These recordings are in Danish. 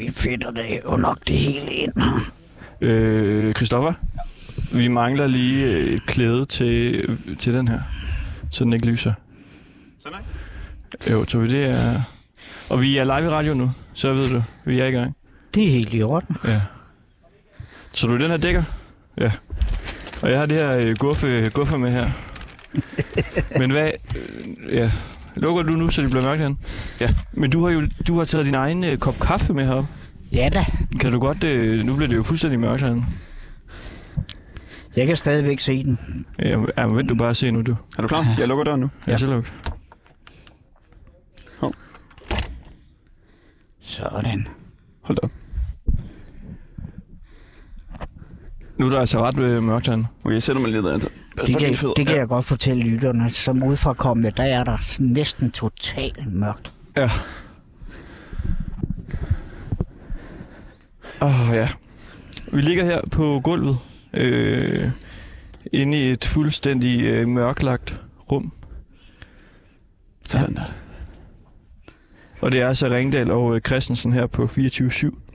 vi fedter det jo nok det hele ind. Øh, Christoffer, vi mangler lige øh, et klæde til, til den her, så den ikke lyser. Sådan ikke? Jo, så det er... Og vi er live i radio nu, så ved du, vi er i gang. Det er helt i orden. Ja. Så du er den her dækker? Ja. Og jeg har det her øh, guffe, guffe med her. Men hvad... Øh, ja. Lukker du nu, så det bliver mørkt herinde? Ja. Men du har jo du har taget din egen øh, kop kaffe med herop. Ja da, Kan du godt... Øh, nu bliver det jo fuldstændig mørkt herinde. jeg kan stadigvæk se den. Ja, ja, men vent du bare at se nu, du. Er du klar? Jeg lukker døren nu. Ja, så luk. Sådan. Hold da op. Nu er der altså ret øh, mørkt herinde. Okay, jeg sætter mig lidt altså. Det kan, det kan jeg godt fortælle lytterne. Som udfrakommende, der er der næsten totalt mørkt. Ja. Åh, oh, ja. Vi ligger her på gulvet, øh, inde i et fuldstændig øh, mørklagt rum. Sådan der. Og det er altså Ringdal og øh, Christensen her på 24-7.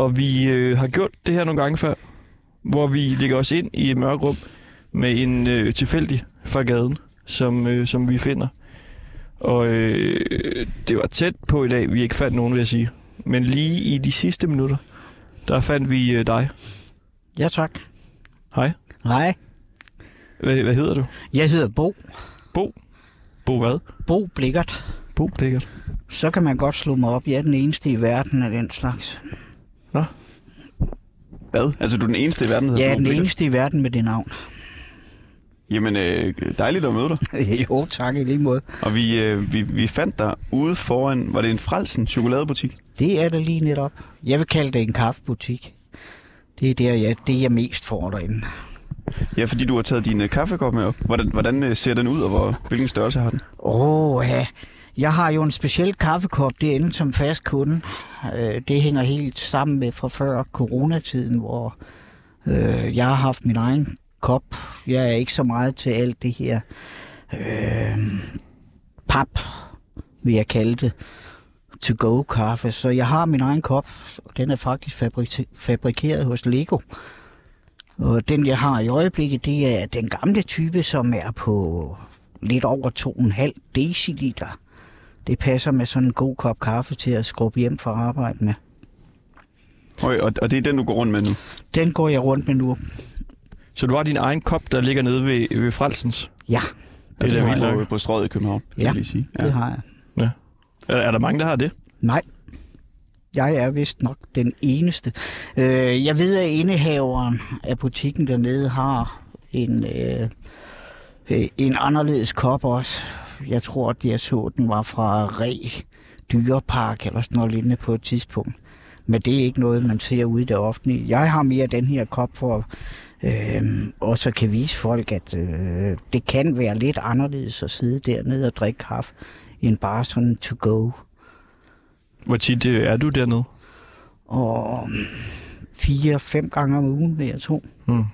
Og vi øh, har gjort det her nogle gange før, hvor vi ligger os ind i et mørkt rum med en øh, tilfældig fra gaden, som, øh, som vi finder. Og øh, det var tæt på i dag, vi ikke fandt nogen, vil jeg sige. Men lige i de sidste minutter, der fandt vi øh, dig. Ja, tak. Hej. Hej, Hvad, hvad hedder du? jeg hedder Bo. Bo. Bo hvad? Bo Blikkert. Bo Blikkert. Så kan man godt slå mig op. Jeg er den eneste i verden af den slags. Hvad? Altså, du er den eneste i verden, der er hedder den Blikker? eneste i verden med det navn. Jamen, øh, dejligt at møde dig. jo, tak i lige måde. Og vi, øh, vi, vi fandt dig ude foran, var det en Frelsen chokoladebutik? Det er det lige netop. Jeg vil kalde det en kaffebutik. Det er der, jeg, det, jeg mest får derinde. Ja, fordi du har taget din øh, kaffekop med op. Hvordan, hvordan øh, ser den ud, og hvor, hvilken størrelse har den? Åh, oh, ja. Jeg har jo en speciel kaffekop derinde som fast kunde. Øh, Det hænger helt sammen med fra før coronatiden, hvor øh, jeg har haft min egen kop. Jeg er ikke så meget til alt det her øh, pap, vil jeg kalde det, to-go kaffe. Så jeg har min egen kop, og den er faktisk fabri- fabrikeret hos Lego. Og den, jeg har i øjeblikket, det er den gamle type, som er på lidt over 2,5 deciliter. Det passer med sådan en god kop kaffe til at skrubbe hjem fra arbejde med. Okay, og, og det er den, du går rundt med nu? Den går jeg rundt med nu. Så du har din egen kop, der ligger nede ved, ved Frelsens. Ja, Altså, da du vildt har på, på strøget i København, kan Ja, jeg lige sige. det har jeg. Er, er der mange, der har det? Nej, jeg er vist nok den eneste. Øh, jeg ved, at indehaveren af butikken dernede har en, øh, øh, en anderledes kop også. Jeg tror, at jeg så, den var fra Re Dyrepark eller sådan noget lignende på et tidspunkt. Men det er ikke noget, man ser ude i det offentlige. Jeg har mere den her kop for øh, også kan vise folk, at øh, det kan være lidt anderledes at sidde dernede og drikke kaffe, end bare sådan to go. Hvor tit øh, er du dernede? Og fire-fem gange om ugen, vil jeg tro. Hmm.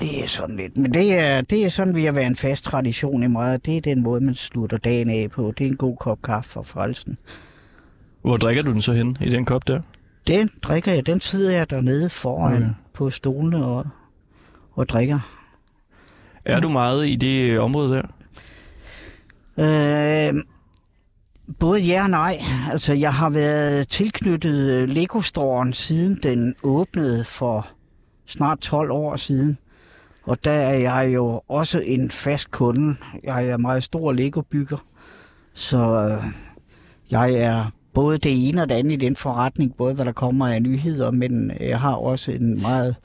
Det er sådan lidt. Men det er, det er sådan, vi har været en fast tradition i meget. Det er den måde, man slutter dagen af på. Det er en god kop kaffe for frelsen. Hvor drikker du den så hen i den kop der? Den drikker jeg. Den sidder jeg dernede foran okay. på stolene og, og drikker. Er du meget i det øh, område der? Øh, både ja og nej. Altså, jeg har været tilknyttet Lego-storen siden den åbnede for snart 12 år siden. Og der er jeg jo også en fast kunde. Jeg er meget stor Lego-bygger. Så øh, jeg er både det ene og det andet i den forretning, både hvad der kommer af nyheder, men øh, jeg har også en meget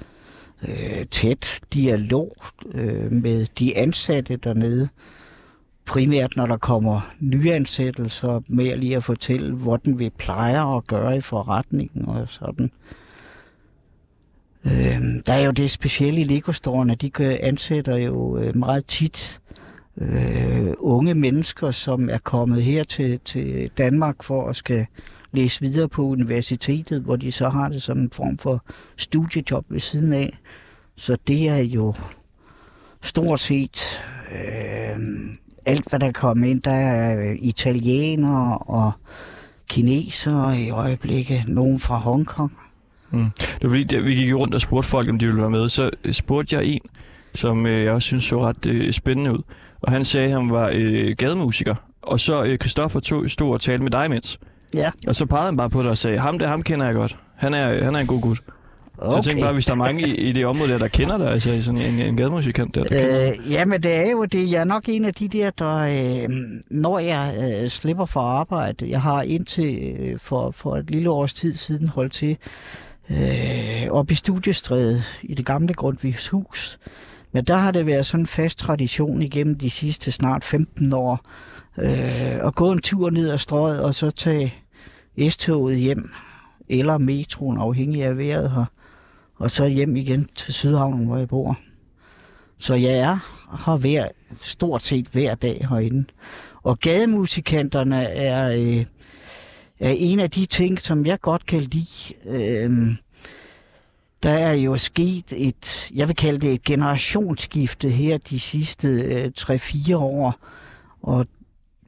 øh, tæt dialog øh, med de ansatte dernede primært når der kommer nyansættelser, med lige at fortælle, hvordan vi plejer at gøre i forretningen og sådan. Øh, Øh, der er jo det specielle i Lego at de ansætter jo øh, meget tit øh, unge mennesker, som er kommet her til, til Danmark for at skal læse videre på universitetet, hvor de så har det som en form for studiejob ved siden af. Så det er jo stort set øh, alt, hvad der kommer ind. Der er øh, italienere og kinesere i øjeblikket. Nogen fra Hongkong. Mm. Det var fordi, da vi gik rundt og spurgte folk, om de ville være med. Så spurgte jeg en, som øh, jeg også synes så ret øh, spændende ud. Og han sagde, at han var øh, gademusiker. Og så øh, Christoffer tog, stod og talte med dig imens. Ja. Og så pegede han bare på dig og sagde, ham der, ham kender jeg godt. Han er, han er en god gut. Okay. Så jeg tænkte bare, hvis der er mange i, i det område der, der kender dig, altså sådan en, en gademusikant der, der kender. Øh, jamen, det er jo det. Jeg er nok en af de der, der, øh, når jeg øh, slipper for arbejde, jeg har indtil øh, for, for et lille års tid siden holdt til øh, op i studiestrædet i det gamle Grundtvigs hus. Men der har det været sådan en fast tradition igennem de sidste snart 15 år, øh, at gå en tur ned ad strøget og så tage S-toget hjem, eller metroen, afhængig af vejret her, og så hjem igen til Sydhavnen, hvor jeg bor. Så jeg er her hver, stort set hver dag herinde. Og gademusikanterne er, øh, en af de ting, som jeg godt kan lide. Øh, der er jo sket et, jeg vil kalde det et generationsskifte her de sidste øh, 3-4 år. Og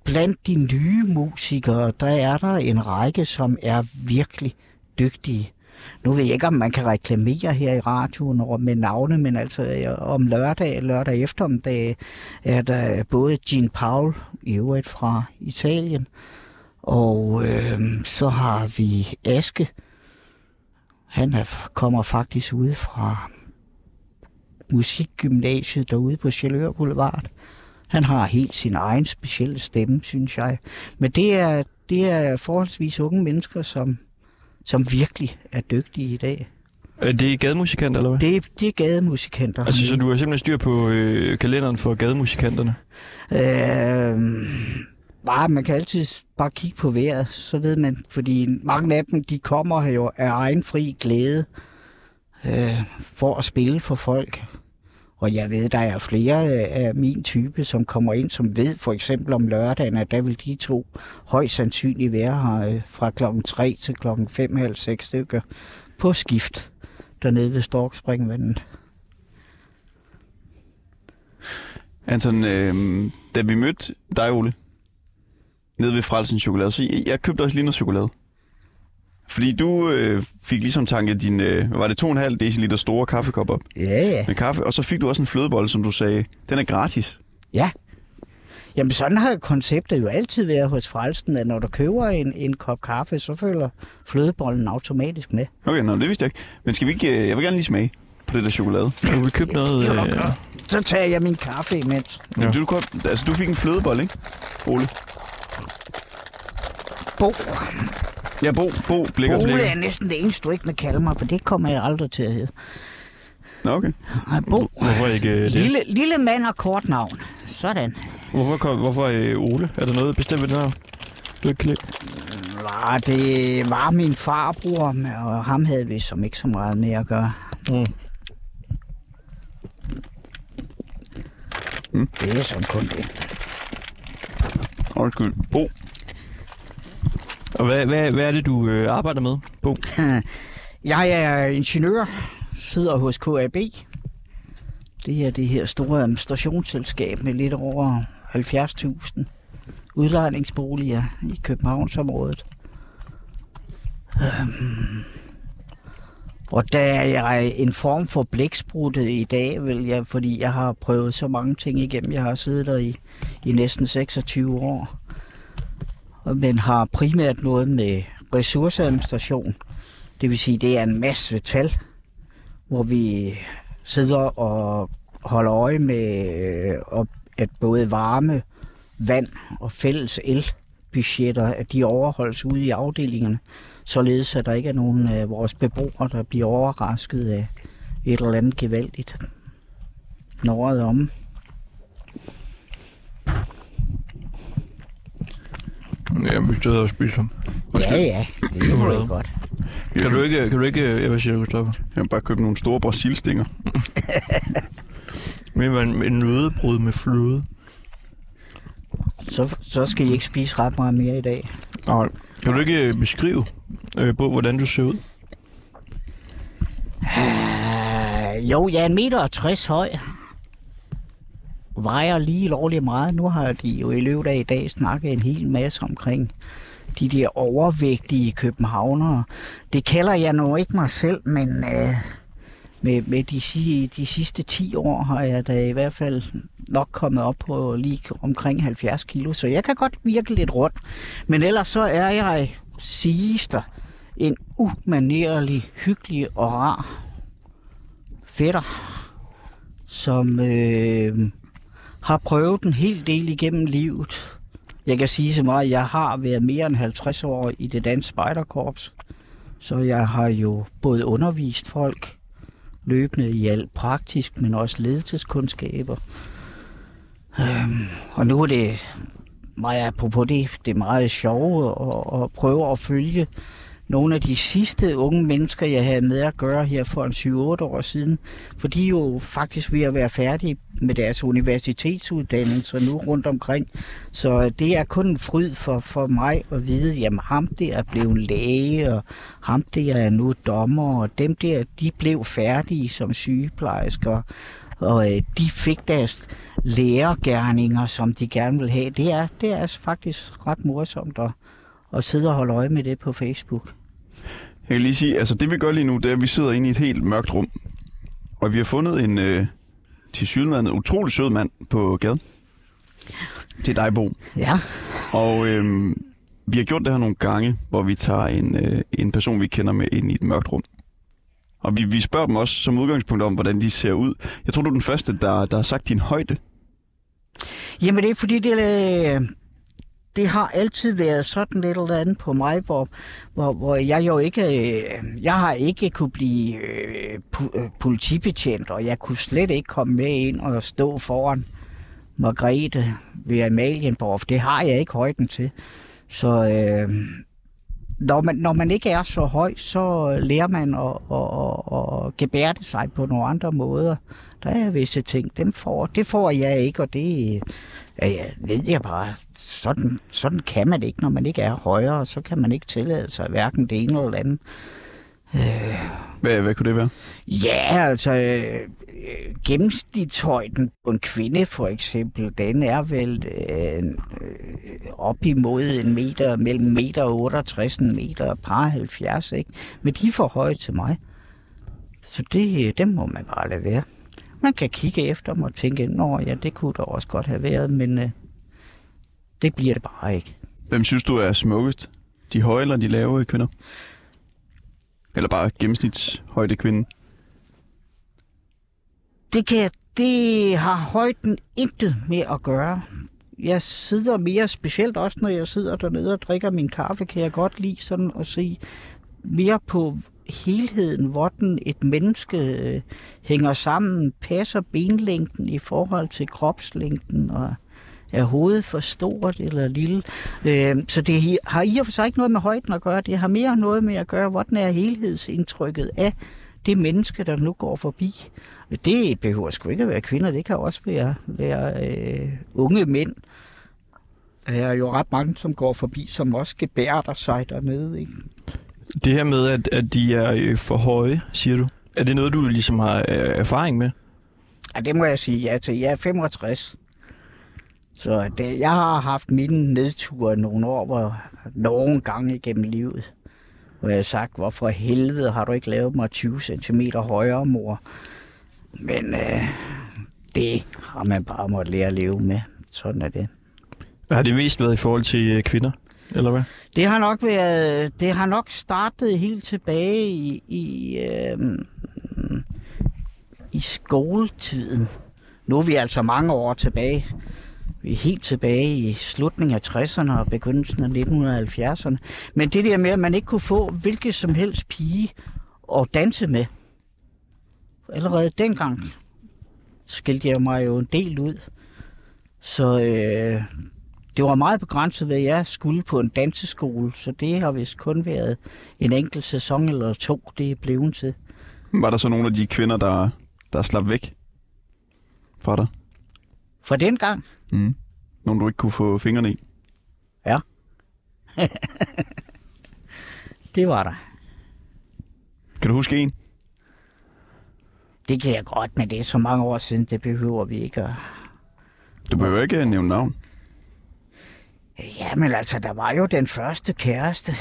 blandt de nye musikere, der er der en række, som er virkelig dygtige. Nu ved jeg ikke, om man kan reklamere her i radioen med navne, men altså øh, om lørdag, lørdag eftermiddag, er der både Jean Paul, i øvrigt fra Italien, og øh, så har vi Aske. Han er, kommer faktisk ude fra musikgymnasiet derude på Sjælør Boulevard. Han har helt sin egen specielle stemme, synes jeg. Men det er, det er forholdsvis unge mennesker, som, som virkelig er dygtige i dag. Er det gademusikant, eller hvad? Det, det er gademusikanter. Altså, så du har simpelthen styr på øh, kalenderen for gademusikanterne? Øh, Nej, man kan altid bare kigge på vejret, så ved man, fordi mange af dem, de kommer her jo af egen fri glæde øh, for at spille for folk. Og jeg ved, der er flere øh, af min type, som kommer ind, som ved for eksempel om lørdagen, at der vil de to højst sandsynligt være her øh, fra klokken 3 til klokken 5, halv 6 stykker på skift dernede ved Storkspringvandet. Anton, øh, da vi mødte dig, Ole, nede ved Frelsens Chokolade, så jeg, jeg købte også lige noget chokolade. Fordi du øh, fik ligesom tanket din, øh, hvad var det, 2,5 dl store kaffekop op Ja, ja. med kaffe, og så fik du også en flødebolle, som du sagde, den er gratis. Ja. Jamen sådan har konceptet jo altid været hos Frelsen, at når du køber en, en kop kaffe, så følger flødebollen automatisk med. Okay, nå, det vidste jeg ikke. Men skal vi ikke, øh, jeg vil gerne lige smage på det der chokolade. Du købt noget? Øh, Så tager jeg min kaffe imens. Ja. Du, altså, du fik en flødebolle, ikke, Ole? Bo. Ja, Bo, Bo blikker. Ole blikker. er næsten det eneste, du ikke vil kalde mig, for det kommer jeg aldrig til at hedde. Nå, okay. Ej, Bo. hvorfor ikke øh, det? Lille, lille mand og kort navn. Sådan. Hvorfor, kom, hvorfor øh, Ole? Er der noget bestemt ved det her? Du ikke kan lide? Nej, det var min farbror, og ham havde vi som ikke så meget med at gøre. Mm. Mm. Det er sådan kun det. Undskyld. Bo. Og hvad, hvad, hvad er det, du øh, arbejder med, Bo? Jeg er ingeniør, sidder hos KAB. Det er det her store administrationsselskab med lidt over 70.000 udlejningsboliger i Københavnsområdet. Øhm, Og der er jeg en form for blæksprutte i dag, vil jeg, fordi jeg har prøvet så mange ting igennem. Jeg har siddet der i, i næsten 26 år. Men har primært noget med ressourceadministration. Det vil sige, det er en masse tal, hvor vi sidder og holder øje med, øh, at både varme, vand og fælles elbudgetter, at de overholdes ude i afdelingerne, således at der ikke er nogen af vores beboere, der bliver overrasket af et eller andet gevaldigt. Når året er om. Ja, vi sidder og spiser. Ja, ja, det er jo godt. Kan du ikke, kan du ikke hvad siger du, Christoffer? Jeg har bare købt nogle store brasilstinger. Med en, en nødebrød med fløde. Så, så skal I ikke spise ret meget mere i dag. Nej. Kan du ikke øh, beskrive, øh, på, hvordan du ser ud? Uh, jo, jeg er en meter og 60 høj vejer lige lovligt meget. Nu har de jo i løbet af i dag snakket en hel masse omkring de der overvægtige københavnere. Det kalder jeg nu ikke mig selv, men øh, med, med de, de sidste 10 år har jeg da i hvert fald nok kommet op på lige omkring 70 kilo, så jeg kan godt virke lidt rundt. Men ellers så er jeg, siges der, en umanerlig, hyggelig og rar fætter, som øh, har prøvet en hel del igennem livet. Jeg kan sige så meget, at jeg har været mere end 50 år i det danske spejderkorps, så jeg har jo både undervist folk løbende i alt praktisk, men også ledelseskundskaber. Øhm, og nu er det meget apropos det, det er meget sjovt at, at prøve at følge nogle af de sidste unge mennesker, jeg havde med at gøre her for en 7-8 år siden, for de er jo faktisk ved at være færdige med deres universitetsuddannelser nu rundt omkring. Så øh, det er kun en fryd for, for mig at vide, jamen ham der er blevet læge, og ham der er nu dommer, og dem der, de blev færdige som sygeplejersker, og øh, de fik deres lærergærninger, som de gerne vil have. Det er, det er altså faktisk ret morsomt at, at sidde og holde øje med det på Facebook. Jeg kan lige sige, altså det vi gør lige nu, det er, at vi sidder inde i et helt mørkt rum. Og vi har fundet en øh, til sydlandet utrolig sød mand på gaden. Det er dig, Bo. Ja, Og øh, vi har gjort det her nogle gange, hvor vi tager en, øh, en person, vi kender med ind i et mørkt rum. Og vi, vi spørger dem også som udgangspunkt om, hvordan de ser ud. Jeg tror, du er den første, der, der har sagt din højde. Jamen det er fordi, det, det har altid været sådan lidt eller andet på mig, hvor, hvor, hvor jeg jo ikke, øh, jeg har ikke kunne blive øh, øh, politibetjent, og jeg kunne slet ikke komme med ind og stå foran Margrethe ved Amalienborg, for det har jeg ikke højden til. Så øh, når, man, når man ikke er så høj, så lærer man at, at, at, at gebærde sig på nogle andre måder. Der er visse ting, dem får, det får jeg ikke, og det ja, ved jeg bare. Sådan, sådan kan man ikke, når man ikke er højere, så kan man ikke tillade sig hverken det ene eller andet. Hvad, hvad kunne det være? Ja, altså øh, øh, gennemsnitshøjden på en kvinde for eksempel, den er vel øh, øh, op imod en meter, mellem meter og 68, en meter og par 70, ikke? Men de er for høje til mig. Så det, dem må man bare lade være. Man kan kigge efter dem og tænke, nå ja, det kunne der også godt have været, men øh, det bliver det bare ikke. Hvem synes du er smukkest? De høje eller de lave kvinder? Eller bare gennemsnitshøjde kvinde? Det, kan, det har højden intet med at gøre. Jeg sidder mere, specielt også når jeg sidder dernede og drikker min kaffe, kan jeg godt lide sådan at se mere på helheden, hvordan et menneske øh, hænger sammen, passer benlængden i forhold til kropslængden, og er hovedet for stort eller lille. Øh, Så det har i og for sig ikke noget med højden at gøre. Det har mere noget med at gøre, hvordan er helhedsindtrykket af det menneske, der nu går forbi. Det behøver sgu ikke at være kvinder, det kan også være, være øh, unge mænd. Der er jo ret mange, som går forbi, som også gebærder sig dernede. Ikke? Det her med, at, at de er øh, for høje, siger du. Er det noget, du ligesom har øh, erfaring med? Ja, det må jeg sige ja til. Jeg er 65. Så det, jeg har haft mine nedture nogle år, hvor nogle gange igennem livet, hvor jeg har sagt, hvorfor helvede har du ikke lavet mig 20 cm højere, mor? Men øh, det har man bare måttet lære at leve med. Sådan er det. Har det mest været i forhold til øh, kvinder, eller hvad? Det har nok været, det har nok startet helt tilbage i, i, øh, i skoletiden. Nu er vi altså mange år tilbage. Helt tilbage i slutningen af 60'erne og begyndelsen af 1970'erne. Men det der med, at man ikke kunne få hvilket som helst pige at danse med. Allerede dengang skilte jeg mig jo en del ud. Så øh, det var meget begrænset, hvad jeg skulle på en danseskole, så det har vist kun været en enkelt sæson eller to, det er blevet til. Var der så nogle af de kvinder, der, der slap væk fra dig? For dengang, Mm. Nogle, du ikke kunne få fingrene i? det var der. Kan du huske en? Det kan jeg godt, men det er så mange år siden, det behøver vi ikke at... Du behøver ikke øh, nævne navn. Ja, men altså, der var jo den første kæreste.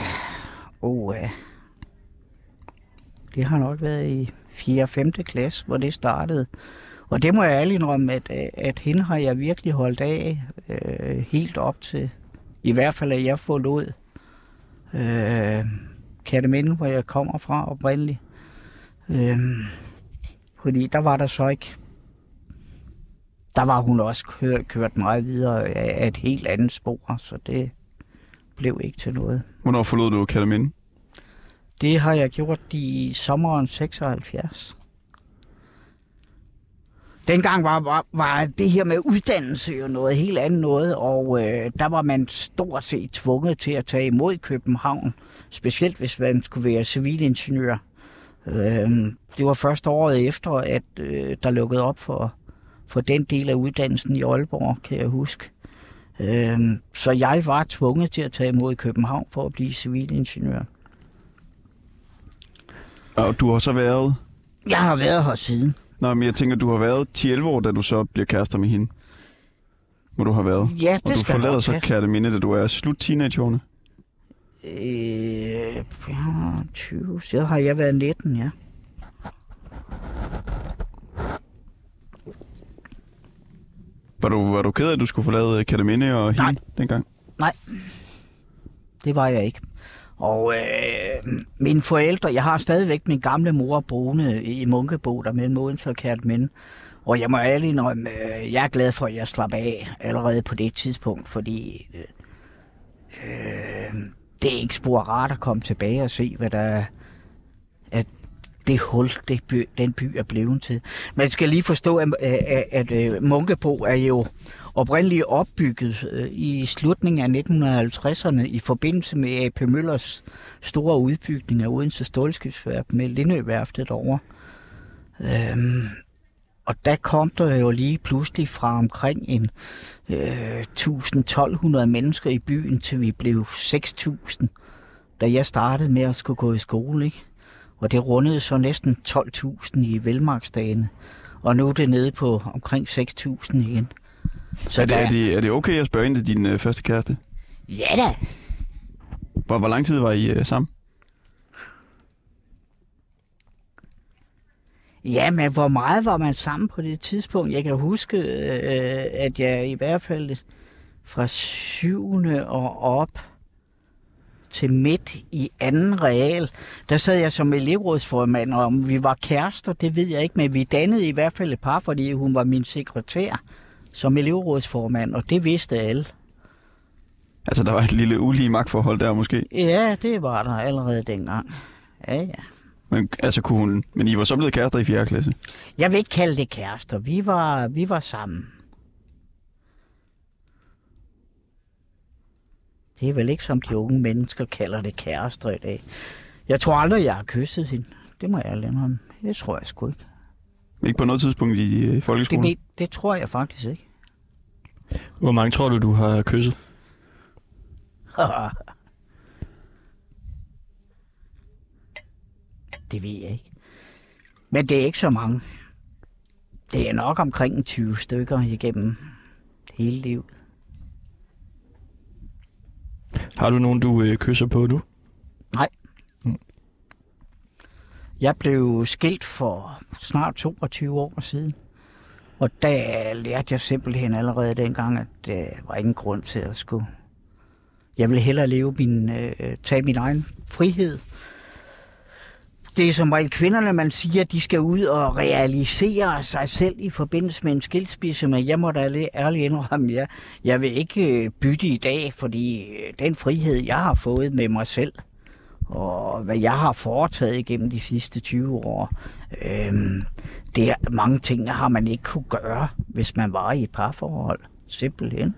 Oh, uh, det har nok været i 4. og 5. klasse, hvor det startede. Og det må jeg ærligt indrømme, at, øh, at hende har jeg virkelig holdt af øh, helt op til. I hvert fald, at jeg forlod øh, Katteminde, hvor jeg kommer fra oprindeligt. Øh, fordi der var der så ikke... Der var hun også kørt, kørt meget videre af et helt andet spor, så det blev ikke til noget. Hvornår forlod du Kataminde? Det har jeg gjort i sommeren 76. Dengang var, var, var det her med uddannelse jo noget helt andet noget, og øh, der var man stort set tvunget til at tage imod København, specielt hvis man skulle være civilingeniør. Øh, det var først året efter, at øh, der lukkede op for, for den del af uddannelsen i Aalborg, kan jeg huske. Øh, så jeg var tvunget til at tage imod København for at blive civilingeniør. Og du har så været... Jeg har været her siden. Nå, men jeg tænker, du har været 10-11 år, da du så bliver kærester med hende. Hvor du har været. Ja, det Og du skal forlader nok så passe. Kærteminde, da du er slut teenageårene. Øh, ja, 20, så har jeg været 19, ja. Var du, var du ked af, at du skulle forlade Kærteminde og hende Nej. dengang? Det var jeg ikke. Og øh, mine forældre, jeg har stadigvæk min gamle mor boende i Munkebo, der mellem Odense og Kærteminde. Og jeg må ærligt indrømme, øh, jeg er glad for, at jeg slap af allerede på det tidspunkt, fordi øh, øh, det er ikke spor rart at komme tilbage og se, hvad der at det hul, det by, den by er blevet til. Man skal lige forstå, at, at, at, at øh, Munkebo er jo oprindeligt opbygget øh, i slutningen af 1950'erne i forbindelse med A.P. Møllers store udbygning af Odense Stålskibsværk med Lindøværftet over. Øhm, og der kom der jo lige pludselig fra omkring en øh, 1000-1200 mennesker i byen, til vi blev 6.000, da jeg startede med at skulle gå i skole. Ikke? Og det rundede så næsten 12.000 i velmarksdagene. Og nu er det nede på omkring 6.000 igen. Så er, det, er, det, er det okay at spørge ind til din øh, første kæreste? Ja da. Hvor, hvor lang tid var I øh, sammen? Ja, men hvor meget var man sammen på det tidspunkt? Jeg kan huske, øh, at jeg i hvert fald fra syvende og op til midt i anden real, der sad jeg som elevrådsformand, og om vi var kærester, det ved jeg ikke, men vi dannede i hvert fald et par, fordi hun var min sekretær som elevrådsformand, og det vidste alle. Altså, der var et lille ulige magtforhold der måske. Ja, det var der allerede dengang. Ja, ja. Men, altså, kunne hun, men I var så blevet kærester i 4. klasse. Jeg vil ikke kalde det kærester. Vi var, vi var sammen. Det er vel ikke som de unge mennesker kalder det kærester i dag. Jeg tror aldrig, jeg har kysset hende. Det må jeg lade om. Det tror jeg sgu ikke. Ikke på noget tidspunkt i øh, Det, folkeskolen. ved, det tror jeg faktisk ikke. Hvor mange tror du, du har kysset? det ved jeg ikke. Men det er ikke så mange. Det er nok omkring en 20 stykker igennem hele livet. Har du nogen, du øh, kysser på nu? Jeg blev skilt for snart 22 år siden. Og der lærte jeg simpelthen allerede dengang, at der var ingen grund til at skulle... Jeg ville hellere leve min, øh, tage min egen frihed. Det er som regel kvinderne, man siger, at de skal ud og realisere sig selv i forbindelse med en skilsmisse, men jeg må da ærligt indrømme, jeg, jeg vil ikke bytte i dag, fordi øh, den frihed, jeg har fået med mig selv, og hvad jeg har foretaget igennem de sidste 20 år. Øhm, det er mange ting, der har man ikke kunne gøre, hvis man var i et parforhold. Simpelthen.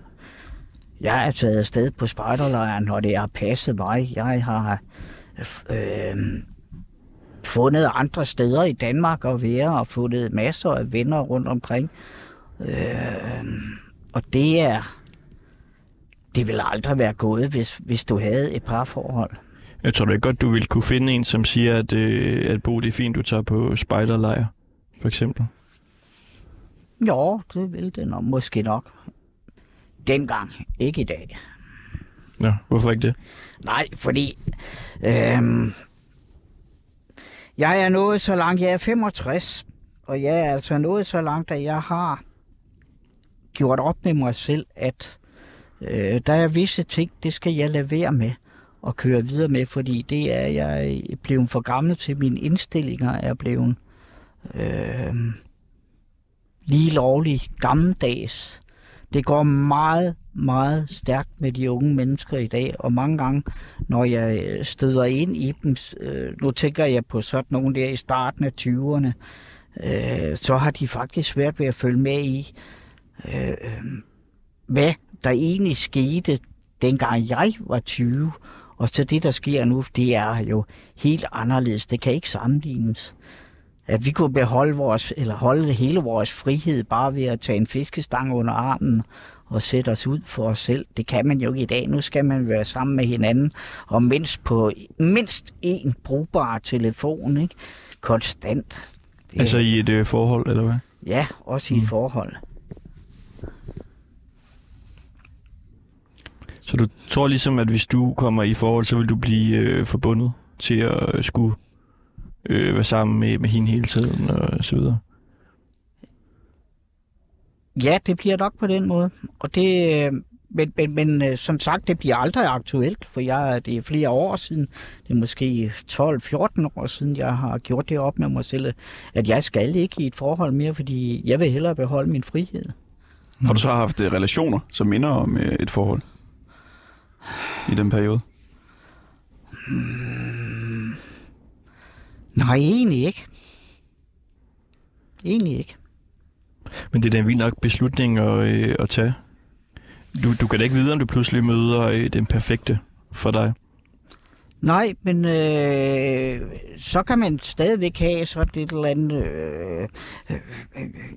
Jeg er taget afsted på spejderlejren, når det har passet mig. Jeg har øh, fundet andre steder i Danmark at være, og fundet masser af venner rundt omkring. Øh, og det er... Det ville aldrig være gået, hvis, hvis du havde et parforhold. Jeg tror da ikke godt, du ville kunne finde en, som siger, at, øh, at Bo, det er fint, du tager på spejderlejr, for eksempel. Jo, det vil det nok, måske nok. dengang, ikke i dag. Ja, hvorfor ikke det? Nej, fordi øhm, jeg er nået så langt, jeg er 65, og jeg er altså nået så langt, at jeg har gjort op med mig selv, at øh, der er visse ting, det skal jeg lade være med at køre videre med, fordi det er jeg blevet for gammel til. Mine indstillinger er blevet øh, lige lovlig gammeldags. Det går meget, meget stærkt med de unge mennesker i dag, og mange gange, når jeg støder ind i dem, øh, nu tænker jeg på sådan nogen der i starten af 20'erne, øh, så har de faktisk svært ved at følge med i, øh, øh hvad der egentlig skete, dengang jeg var 20, og så det, der sker nu, det er jo helt anderledes. Det kan ikke sammenlignes. At vi kunne beholde vores, eller holde hele vores frihed bare ved at tage en fiskestang under armen og sætte os ud for os selv. Det kan man jo ikke i dag. Nu skal man være sammen med hinanden, og mindst på mindst en brugbar telefon, ikke? Konstant. Det, altså i et øh, forhold, eller hvad? Ja, også i et mm. forhold. Så du tror ligesom, at hvis du kommer i forhold, så vil du blive øh, forbundet til at øh, skulle øh, være sammen med, med hende hele tiden og så videre? Ja, det bliver nok på den måde. Og det, øh, men, men, men øh, som sagt, det bliver aldrig aktuelt, for jeg, det er flere år siden, det er måske 12-14 år siden, jeg har gjort det op med mig selv, at jeg skal ikke i et forhold mere, fordi jeg vil hellere beholde min frihed. Har du så haft øh, relationer, som minder om et forhold i den periode? Hmm. Nej, egentlig ikke. Egentlig ikke. Men det er da en vild nok beslutning at, øh, at tage. Du, du kan da ikke vide, om du pludselig møder øh, den perfekte for dig. Nej, men øh, så kan man stadigvæk have sådan et eller andet... Øh, øh,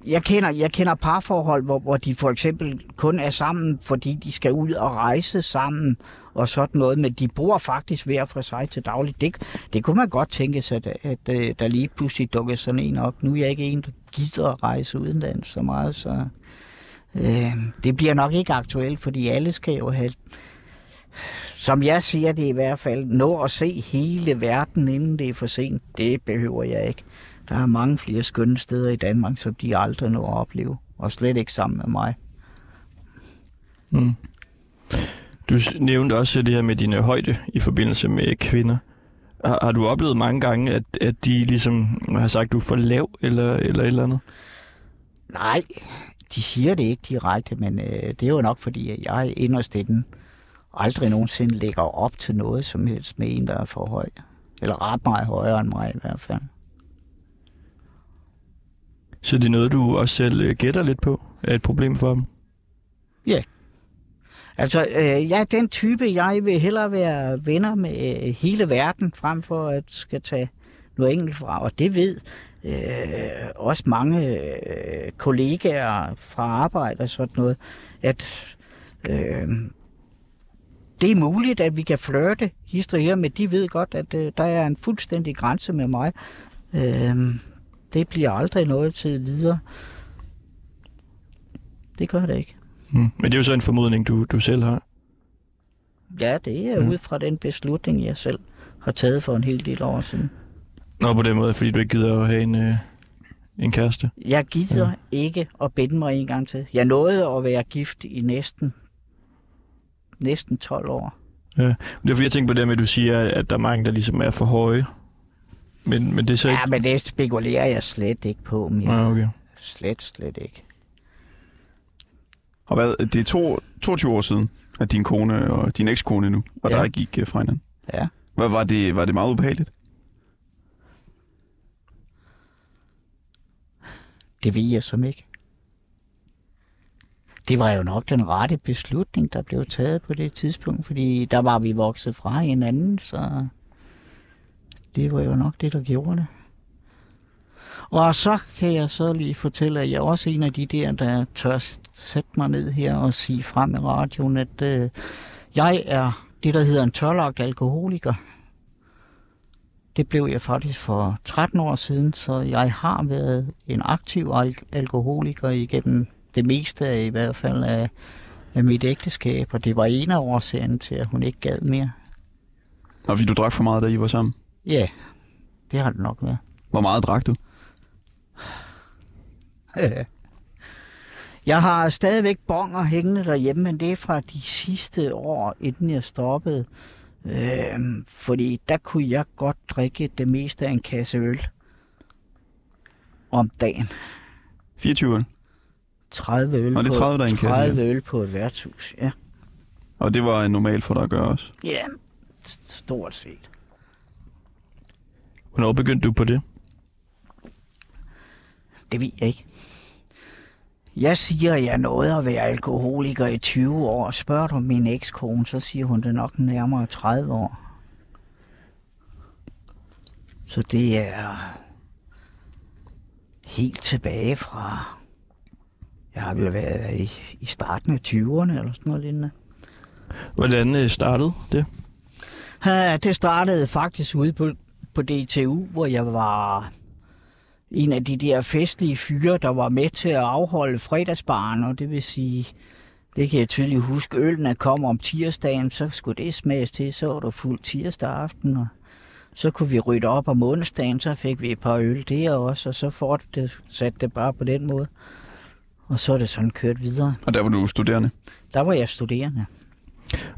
jeg, kender, jeg kender parforhold, hvor, hvor de for eksempel kun er sammen, fordi de skal ud og rejse sammen og sådan noget, men de bor faktisk hver for sig til dagligt. Det, det kunne man godt tænke sig, at, at, at der lige pludselig dukker sådan en op. Nu er jeg ikke en, der gider at rejse udenlands så meget, så øh, det bliver nok ikke aktuelt, fordi alle skal jo have som jeg siger det i hvert fald, nå at se hele verden, inden det er for sent, det behøver jeg ikke. Der er mange flere skønne steder i Danmark, som de aldrig når at opleve, og slet ikke sammen med mig. Mm. Du nævnte også det her med dine højde i forbindelse med kvinder. Har, har du oplevet mange gange, at, at de ligesom har sagt, du er for lav eller, eller et eller andet? Nej, de siger det ikke direkte, men øh, det er jo nok fordi, at jeg inderst inden aldrig nogensinde lægger op til noget som helst med en, der er for høj. Eller ret meget højere end mig i hvert fald. Så det er noget, du også selv øh, gætter lidt på, er et problem for dem? Ja. Altså, øh, jeg er den type, jeg vil hellere være venner med øh, hele verden, frem for at skal tage noget enkelt fra. Og det ved øh, også mange øh, kollegaer fra arbejde og sådan noget, at øh, det er muligt, at vi kan flirte historier, men de ved godt, at øh, der er en fuldstændig grænse med mig. Øh, det bliver aldrig noget til videre. Det gør det ikke. Mm. Men det er jo så en formodning, du, du selv har. Ja, det er mm. ud fra den beslutning, jeg selv har taget for en hel del år siden. Nå, på den måde, fordi du ikke gider at have en, øh, en kæreste? Jeg gider ja. ikke at binde mig en gang til. Jeg nåede at være gift i næsten næsten 12 år. Ja, det er fordi, jeg tænker på det med, at du siger, at der er mange, der ligesom er for høje. Men, men det er så ja, ikke... men det spekulerer jeg slet ikke på mere. Ja, okay. Slet, slet ikke. Og hvad, det er to, 22 år siden, at din kone og din ekskone nu, og ja. der gik uh, fra hinanden. Ja. Hvad, var, det, var det meget ubehageligt? Det ved jeg som ikke det var jo nok den rette beslutning, der blev taget på det tidspunkt, fordi der var vi vokset fra hinanden, så det var jo nok det, der gjorde det. Og så kan jeg så lige fortælle, at jeg er også en af de der, der tør sætte mig ned her og sige frem i radioen, at øh, jeg er det, der hedder en tørlagt alkoholiker. Det blev jeg faktisk for 13 år siden, så jeg har været en aktiv al- alkoholiker igennem det meste af i hvert fald af, af mit ægteskab, og det var en af årsagerne til, at hun ikke gad mere. Og fordi du drak for meget, da I var sammen. Ja, det har det nok været. Hvor meget drak du? Jeg har stadigvæk bonger hængende derhjemme, men det er fra de sidste år, inden jeg stoppede. Øhm, fordi der kunne jeg godt drikke det meste af en kasse øl om dagen. 24 øl. 30 øl, Nå, det er på, 30, der er en kasse, 30 øl på et værtshus, ja. Og det var normalt for dig at gøre også. Ja, st- stort set. Hvornår begyndte du på det? Det ved jeg ikke. Jeg siger, at jeg nåede at være alkoholiker i 20 år. Spørger du min ekskone, så siger hun det nok nærmere 30 år. Så det er helt tilbage fra... Jeg har vel været i, i starten af 20'erne eller sådan noget lignende. Hvordan øh, startede det? Ja, det startede faktisk ude på, på DTU, hvor jeg var en af de der festlige fyre, der var med til at afholde fredagsbaren, og det vil sige, det kan jeg tydeligt huske, ølene kom om tirsdagen, så skulle det smages til, så var der fuld tirsdag aften, og så kunne vi rydde op om onsdagen, så fik vi et par øl der også, og så fortsatte det bare på den måde. Og så er det sådan kørt videre. Og der var du studerende. Der var jeg studerende.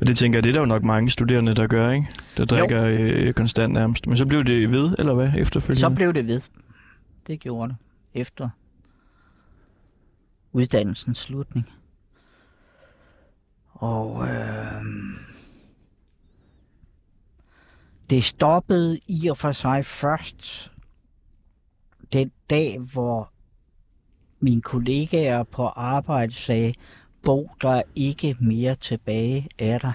Og det tænker jeg, det er der jo nok mange studerende, der gør, ikke? Der drikker øh, konstant nærmest. Men så blev det ved, eller hvad, efterfølgende? Så blev det ved. Det gjorde det. Efter uddannelsens slutning. Og øh, det stoppede i og for sig først den dag, hvor mine kollegaer på arbejde sagde, Bo, der er ikke mere tilbage af dig.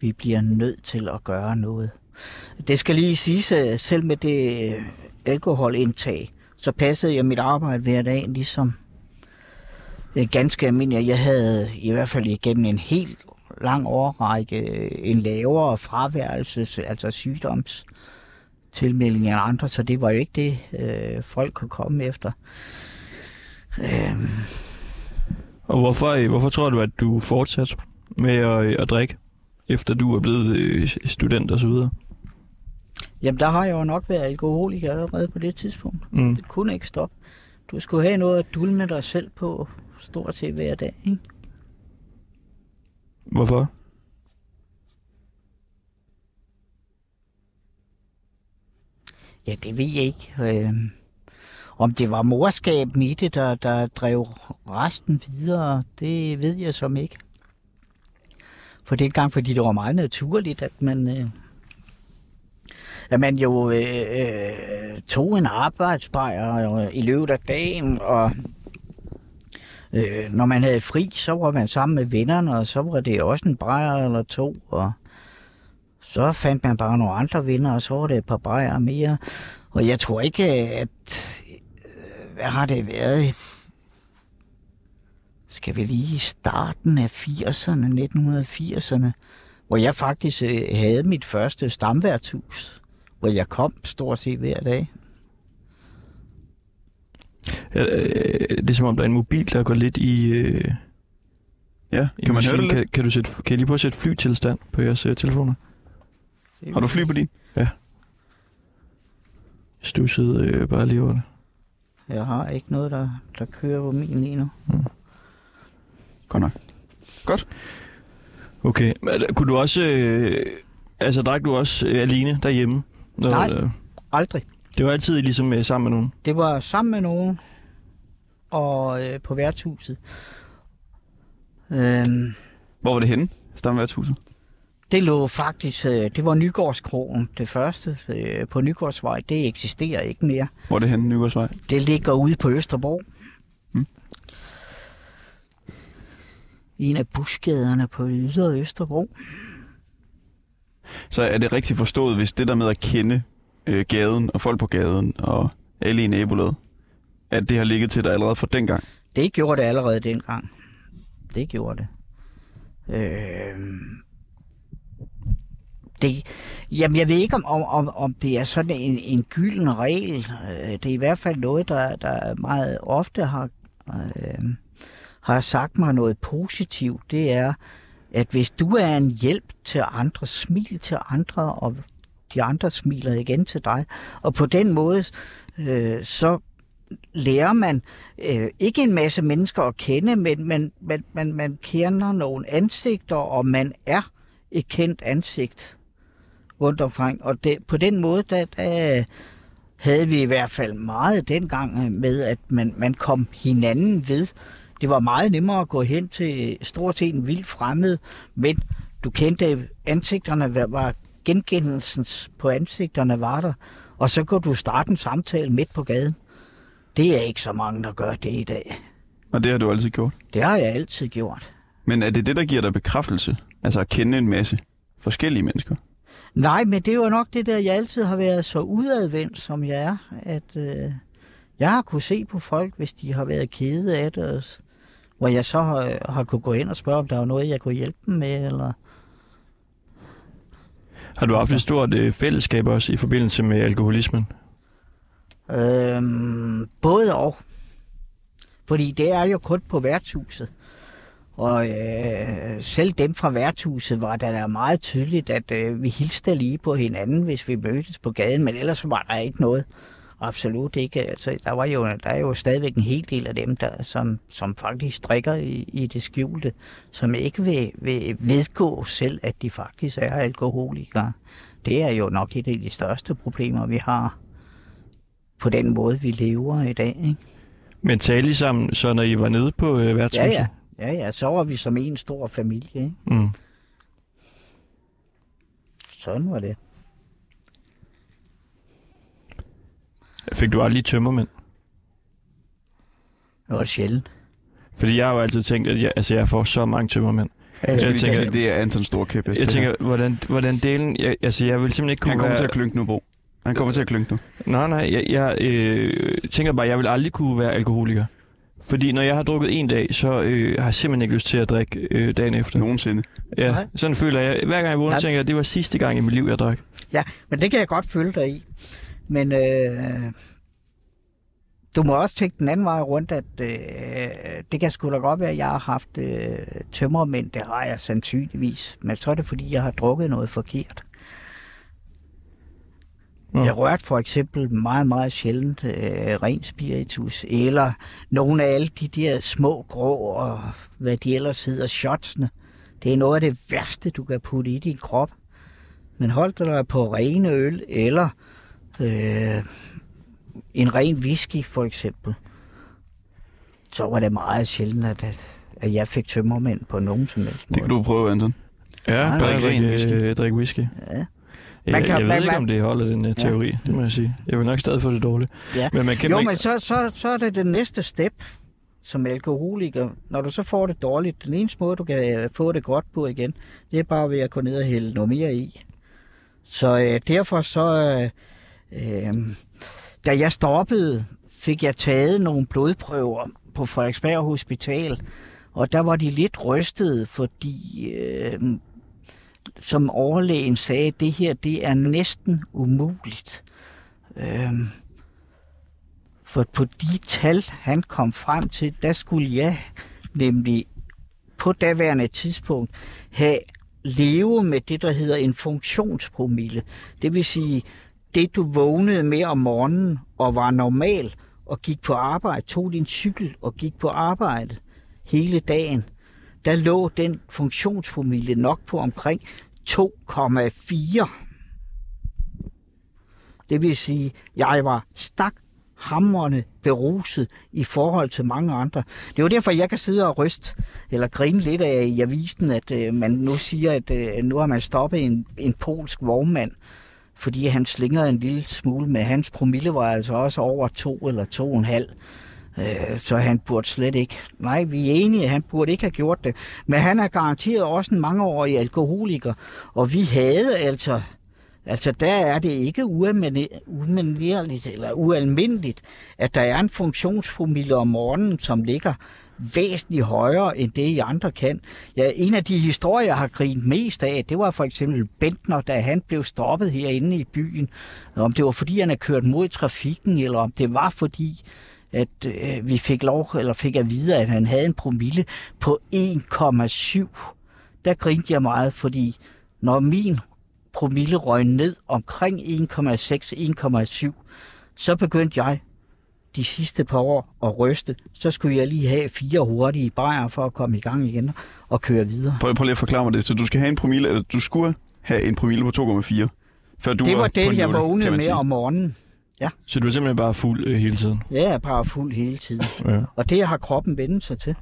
Vi bliver nødt til at gøre noget. Det skal lige siges, at selv med det øh, alkoholindtag, så passede jeg mit arbejde hver dag, ligesom øh, ganske almindeligt. Jeg havde i hvert fald igennem en helt lang årrække en lavere fraværelse, altså sygdoms tilmelding end andre, så det var jo ikke det, øh, folk kunne komme efter. Øh, Og hvorfor, øh, hvorfor tror du, at du fortsatte med at, øh, at drikke, efter du er blevet øh, student og så videre? jamen, der har jeg jo nok været alkoholiker allerede på det tidspunkt. Mm. Det kunne ikke stoppe. Du skulle have noget at dulme dig selv på stort set hver dag, ikke? Hvorfor? Ja, det ved jeg ikke. Øh, om det var morskab i det, der, der drev resten videre, det ved jeg som ikke. For det gang, fordi det var meget naturligt, at man, øh, at man jo øh, øh, tog en arbejdsbejr øh, i løbet af dagen, og øh, når man havde fri, så var man sammen med vennerne, og så var det også en brejer eller to, og så fandt man bare nogle andre venner, og så var det et par brejer mere. Og jeg tror ikke, at... Hvad har det været? Skal vi lige i starten af 80'erne, 1980'erne, hvor jeg faktisk øh, havde mit første stamværtshus, hvor jeg kom stort set hver dag. Ja, øh, det er som om, der er en mobil, der går lidt i... Øh, Ja, i kan man høre det lidt? Kan, kan, du sætte, kan jeg lige prøve at sætte flytilstand på jeres øh, telefoner? Har du fly på din? Jeg stussede øh, bare lige over det. Jeg har ikke noget, der, der kører på min lige nu. Godt nok. Okay, men, øh, kunne du også... Øh, altså, drak du også øh, alene derhjemme? Når, Nej. Øh, Aldrig. det var altid ligesom øh, sammen med nogen? Det var sammen med nogen og øh, på værtshuset. Øhm, Hvor var det henne? Stamværtshuset? Det lå faktisk, øh, det var Nygårdskrogen, det første øh, på Nygårdsvej. Det eksisterer ikke mere. Hvor er det henne? Nygårdsvej? Det ligger ude på Østerbro. Mm. I en af busgaderne på Ydre Østerbro. Så er det rigtigt forstået, hvis det der med at kende øh, gaden og folk på gaden og alle i nabolaget, at det har ligget til dig allerede fra dengang? Det gjorde det allerede dengang. Det gjorde det. Øh, det jamen, jeg ved ikke, om, om, om, om det er sådan en, en gylden regel. Øh, det er i hvert fald noget, der, der meget ofte har, øh, har sagt mig noget positivt, det er, at hvis du er en hjælp til andre, smil til andre, og de andre smiler igen til dig, og på den måde, øh, så lærer man øh, ikke en masse mennesker at kende, men man, man, man, man kender nogle ansigter, og man er et kendt ansigt rundt omkring. Og det, på den måde, der, der havde vi i hvert fald meget dengang med, at man, man kom hinanden ved. Det var meget nemmere at gå hen til stort set en vild fremmed, men du kendte ansigterne, hvad var genkendelsen på ansigterne var der, og så kunne du starte en samtale midt på gaden. Det er ikke så mange, der gør det i dag. Og det har du altid gjort. Det har jeg altid gjort. Men er det det, der giver dig bekræftelse? Altså at kende en masse forskellige mennesker? Nej, men det er jo nok det der, jeg altid har været så udadvendt, som jeg er, at øh, jeg har kunne se på folk, hvis de har været kede af det, og hvor jeg så har, har kunne gå ind og spørge, om der var noget, jeg kunne hjælpe dem med, eller... Har du haft et stort øh, fællesskab også i forbindelse med alkoholismen? Øhm, både og. Fordi det er jo kun på værtshuset. Og øh, selv dem fra værtshuset var der meget tydeligt, at øh, vi hilste lige på hinanden, hvis vi mødtes på gaden, men ellers var der ikke noget. Absolut ikke. Altså, der, var jo, der er jo stadigvæk en hel del af dem, der, som, som faktisk strikker i, i det skjulte, som ikke vil, vil vedgå selv, at de faktisk er alkoholikere. Det er jo nok et af de største problemer, vi har på den måde, vi lever i dag. Ikke? Men talte I sammen, så når I var nede på øh, værtshuset? Ja, ja. Ja, ja, så var vi som en stor familie. Ikke? Mm. Sådan var det. Fik du aldrig tømmermænd? Det var sjældent. Fordi jeg har jo altid tænkt, at jeg, altså, jeg får så mange tømmermænd. Jeg, Jeg tænker, sige, det er Antons store kæphest. Jeg tænker, hvordan, hvordan delen... Jeg, altså, jeg vil simpelthen ikke kunne Han kommer være... til at klynke nu, Bo. Han kommer til at klynke nu. Nej, nej, jeg, jeg øh, tænker bare, at jeg vil aldrig kunne være alkoholiker. Fordi når jeg har drukket en dag, så øh, har jeg simpelthen ikke lyst til at drikke øh, dagen efter. Nogensinde. Ja, Nej. sådan føler jeg. Hver gang jeg vågner, Ja. tænker jeg, at det var sidste gang i mit liv, jeg drak. Ja, men det kan jeg godt følge dig i. Men øh, du må også tænke den anden vej rundt, at øh, det kan sgu da godt være, at jeg har haft øh, tømmermænd. Det har jeg sandsynligvis. Men så er det, fordi jeg har drukket noget forkert. Nå. Jeg rørte for eksempel meget, meget sjældent øh, ren spiritus, eller nogle af alle de der små grå, og hvad de ellers hedder, shotsene. Det er noget af det værste, du kan putte i din krop. Men hold dig på rene øl, eller øh, en ren whisky for eksempel. Så var det meget sjældent, at, at jeg fik tømmermænd på nogen som helst Det kan måde. du prøve, Anton. Ja, drik drikke ren whisky. Øh, drikke whisky. Ja. Man kan- jeg ved man- ikke, man- om det holder den uh, teori, det må jeg sige. Jeg vil nok stadig få det dårligt. Ja. Men man kan Jo, man, men så, så, så er det det næste step som alkoholiker. Når du så får det dårligt, den eneste måde, du kan øh, få det godt på igen, det er bare ved at gå ned og hælde noget mere i. Så øh, derfor så, øh, øh, da jeg stoppede, fik jeg taget nogle blodprøver på Frederiksberg Hospital, og der var de lidt rystede, fordi øh, som overlægen sagde, det her det er næsten umuligt. Øhm, for på de tal, han kom frem til, der skulle jeg nemlig på daværende tidspunkt have leve med det, der hedder en funktionspromille. Det vil sige, det du vågnede med om morgenen og var normal og gik på arbejde, tog din cykel og gik på arbejde hele dagen, der lå den funktionspromille nok på omkring 2,4. Det vil sige, jeg var stak hamrende beruset i forhold til mange andre. Det er jo derfor, jeg kan sidde og ryste eller grine lidt af i avisen, at øh, man nu siger, at øh, nu har man stoppet en, en polsk vognmand, fordi han slingede en lille smule, men hans promille var altså også over to eller to og en halv. Øh, så han burde slet ikke. Nej, vi er enige, han burde ikke have gjort det. Men han er garanteret også en mangeårig alkoholiker, og vi havde altså Altså, der er det ikke ualmindeligt eller ualmindeligt, at der er en funktionsfamilie om morgenen, som ligger væsentligt højere, end det I andre kan. Ja, en af de historier, jeg har grint mest af, det var for eksempel Bentner, da han blev stoppet herinde i byen. Om det var, fordi han havde kørt mod trafikken, eller om det var, fordi at øh, vi fik lov, eller fik at vide, at han havde en promille på 1,7. Der grinte jeg meget, fordi når min promille røg ned omkring 1,6-1,7, så begyndte jeg de sidste par år at ryste. Så skulle jeg lige have fire hurtige bajer for at komme i gang igen og køre videre. Prøv, prøv lige at forklare mig det. Så du skal have en promille, eller du skulle have en promille på 2,4? Før du det var på det, jeg vågnede med om morgenen. Så du er simpelthen bare fuld øh, hele tiden? Jeg er bare fuld hele tiden. Ja. Og det har kroppen vendt sig til.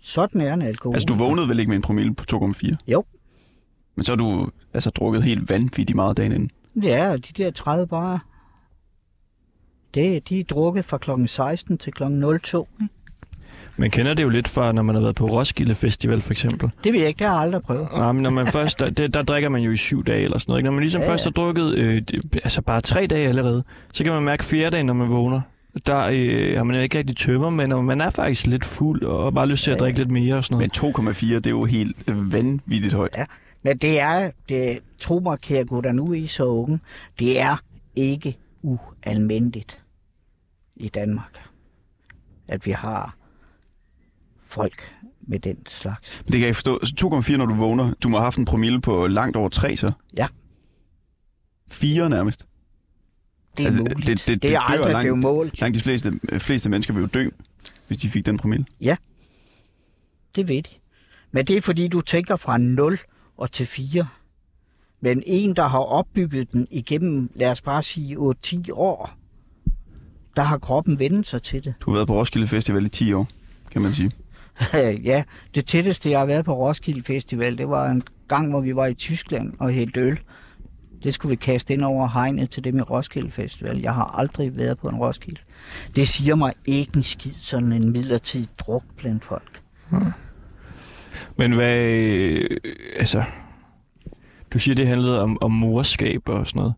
Sådan er en alkohol. Altså, du vågnede vel ikke med en promille på 2,4? Jo. Men så har du altså drukket helt vanvittigt meget dagen inden. Ja, de der 30 barer, det, de er drukket fra kl. 16 til kl. 02. ikke? Man kender det jo lidt fra, når man har været på Roskilde Festival for eksempel. Det ved jeg ikke, det har jeg aldrig prøvet. Nej, men når man først, der, det, der drikker man jo i syv dage eller sådan noget. Ikke? Når man ligesom Ja, ja, ja. først har drukket øh, altså bare tre dage allerede, så kan man mærke fjerde dag, når man vågner. Der øh, har man ikke rigtig tømmer, men når man er faktisk lidt fuld og bare lyst til at Ja, ja. drikke lidt mere og sådan noget. Men 2,4, det er jo helt vanvittigt højt. Men det er, det, tro mig, kære gutter, nu er I så unge, det er ikke ualmindeligt i Danmark, at vi har folk med den slags. Det kan jeg forstå. Altså 2,4, når du vågner. Du må have haft en promille på langt over 3, så? Ja. 4 nærmest. Det er Altså, det- muligt. det- Det, det det er aldrig langt. blevet målt. Langt de fleste, fleste mennesker vil jo dø, hvis de fik den promille. Det ved de. Men det er fordi, du tænker fra 0 og til 4. Men en, der har opbygget den igennem, lad os bare sige 8-10 år, der har kroppen vendt sig til det. Du har været på Roskilde Festival i 10 år, kan man sige. ja, det tætteste, jeg har været på Roskilde Festival, det var en gang, hvor vi var i Tyskland og hældte øl. Det skulle vi kaste ind over hegnet til dem i Roskilde Festival. Jeg har aldrig været på en Roskilde. Det siger mig ikke en skid, sådan en midlertidig druk blandt folk. Men hvad... Øh, altså... Du siger, det handlede om, om morskab og sådan noget.